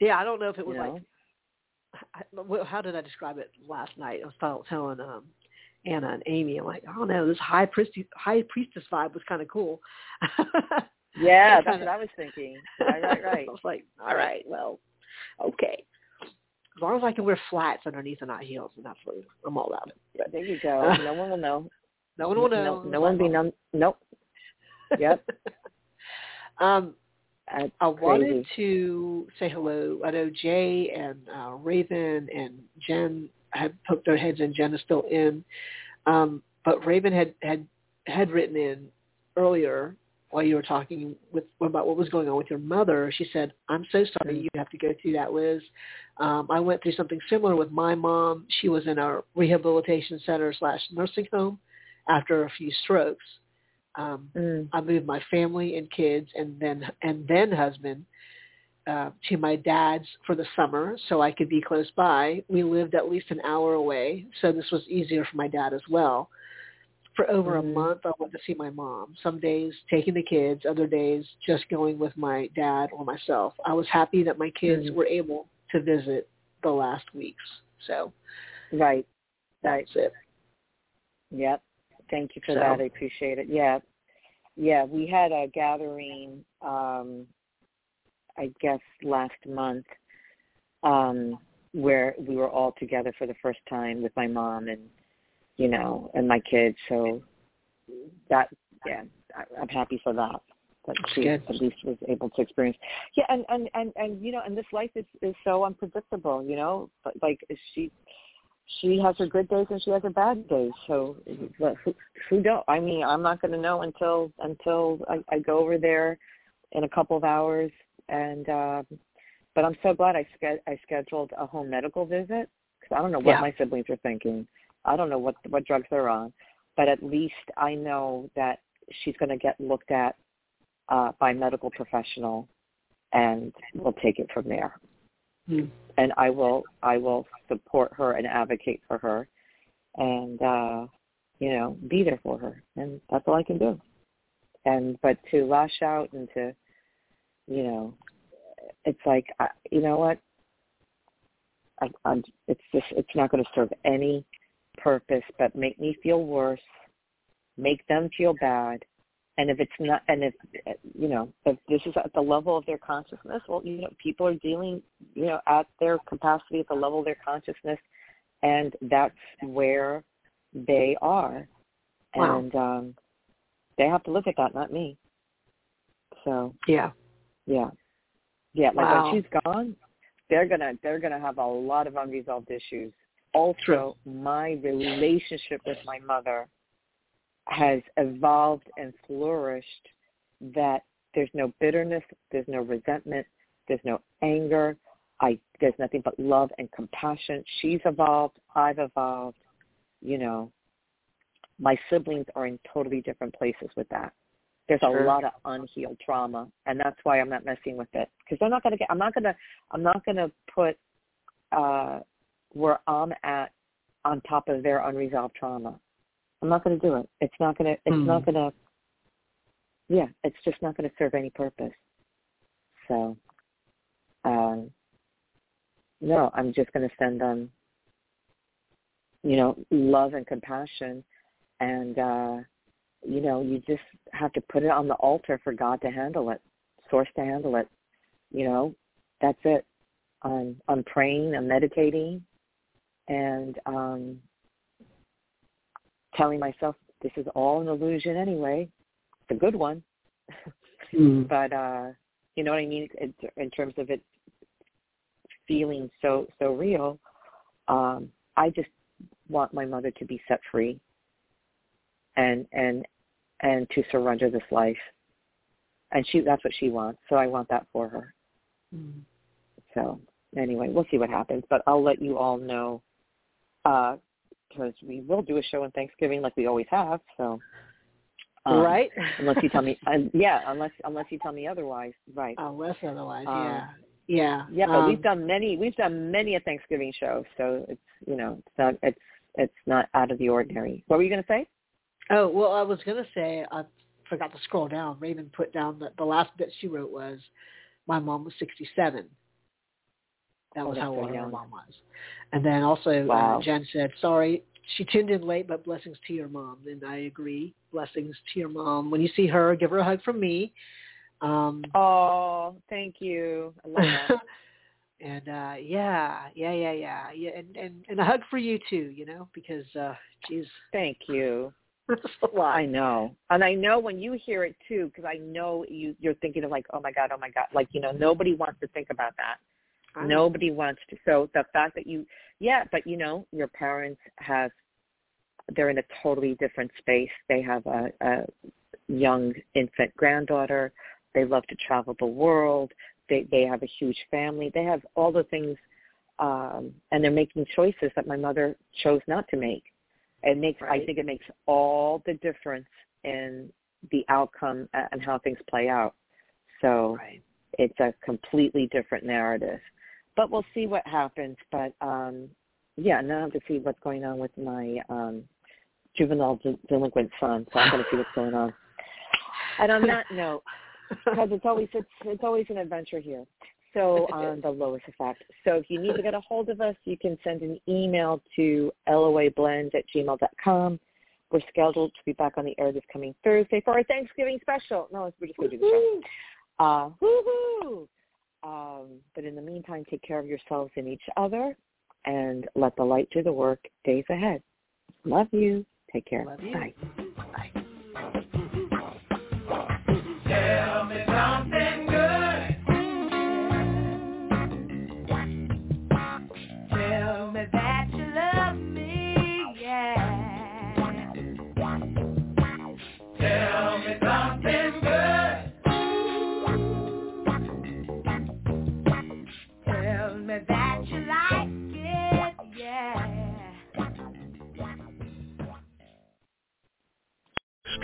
yeah. I don't know if it was You know? like how did I describe it last night? I was tell- telling um Anna and Amy, I'm like, I don't know, this high priestess high priestess vibe was kind of cool. Yeah, that's what I was thinking. Right, right, right. I was like, all right, well, okay. As long as I can wear flats underneath and not heels, and that's what I'm all about it. But There you go. No one will know. no one will know. No, no one will be none. Nope. Yep. um, That's I wanted crazy. to say hello. I know Jay and uh, Raven and Jen had poked their heads in. Jen is still in, um, but Raven had had had written in earlier while you were talking with about what was going on with your mother. She said, "I'm so sorry you have to go through that, Liz. Um, I went through something similar with my mom. She was in a rehabilitation center slash nursing home after a few strokes." Um, Mm. I moved my family and kids and then and then husband uh, to my dad's for the summer so I could be close by. We lived at least an hour away, so this was easier for my dad as well. For over a month, I went to see my mom. Some days taking the kids, other days just going with my dad or myself. I was happy that my kids Mhm. were able to visit the last weeks. So Right. Right. that's it. Yep. Thank you for So- that. I appreciate it. Yeah. Yeah, we had a gathering um I guess last month um where we were all together for the first time with my mom and you know, and my kids. So that yeah, I, I'm happy for that. That she Good. at least was able to experience. Yeah, and and and and you know, and this life is is so unpredictable. You know, but like she, she has her good days and she has her bad days. So who, who don't? I mean, I'm not going to know until until I, I go over there in a couple of hours. And uh, but I'm so glad I ske- I scheduled a home medical visit because I don't know what Yeah. my siblings are thinking. I don't know what what drugs they're on, but at least I know that she's going to get looked at uh, by a medical professional, and we'll take it from there. Hmm. and I will I will support her and advocate for her and uh you know be there for her. And that's all I can do. And but to lash out and to you know it's like I, you know what? I, I'm it's just it's not going to serve any purpose but make me feel worse make them feel bad and if it's not and if you know if this is at the level of their consciousness well you know people are dealing you know at their capacity at the level of their consciousness and that's where they are Wow. and um they have to look at that not me so Yeah. yeah yeah like Wow. when she's gone they're gonna they're gonna have a lot of unresolved issues also my relationship with my mother has evolved and flourished that there's no bitterness, there's no resentment, there's no anger. I there's nothing but love and compassion. She's evolved, I've evolved, you know. My siblings are in totally different places with that. There's Sure. a lot of unhealed trauma, and that's why I'm not messing with it because they're not going to get. I'm not going to. I'm not going to put uh, where I'm at on top of their unresolved trauma. I'm not going to do it. It's not going to. It's Mm. not going to. Yeah, it's just not going to serve any purpose. So, um, no, I'm just going to send them, you know, love and compassion, and uh, you know, you just have to put it on the altar for God to handle it, Source to handle it. You know, that's it. I'm I'm praying, I'm meditating, and um, telling myself this is all an illusion anyway. It's a good one, Mm. but uh, you know what I mean in, in terms of it feeling so so real. Um, I just want my mother to be set free, and and and to surrender this life, and she that's what she wants. So I want that for her. Mm. So anyway, we'll see what happens, but I'll let you all know because we will do a show on Thanksgiving like we always have. So um, right? unless you tell me, uh, yeah, unless unless you tell me otherwise, right? Unless otherwise, Um, yeah. Yeah. Yeah, but Um, we've done many we've done many a Thanksgiving show, so it's you know it's not it's it's not out of the ordinary. What were you going to say? Oh, well, I was going to say, I forgot to scroll down. Raven put down that the last bit she wrote was, my mom was 67. That was how old her mom was. And then also Wow. uh, Jen said, sorry, she tuned in late, but blessings to your mom. And I agree. Blessings to your mom. When you see her, give her a hug from me. Um, Oh, thank you. I love that. and uh yeah, yeah, yeah, yeah. Yeah, and, and and a hug for you too, you know, because uh geez, thank you. I know, and I know when you hear it too, because I know you you're thinking of like, oh my god, oh my god, like you know nobody wants to think about that. Nobody wants to. So the fact that you, yeah, but you know, your parents have, they're in a totally different space. They have a, a young infant granddaughter. They love to travel the world. They they have a huge family. They have all the things, um, and they're making choices that my mother chose not to make. It makes, I think, it makes all the difference in the outcome and how things play out. So Right. it's a completely different narrative. But we'll see what happens. But um yeah, now I have to see what's going on with my um juvenile de- delinquent son. So I'm going to see what's going on. And on that note, because it's always it's, it's always an adventure here. So on the L.O.I.S. effect. So if you need to get a hold of us, you can send an email to loablend at gmail.com. We're scheduled to be back on the air this coming Thursday for our Thanksgiving special. No, we're just going to do the show. Uh, woo-hoo! Um, but in the meantime, take care of yourselves and each other and let the light do the work days ahead. Love you. Take care. Love you. Bye.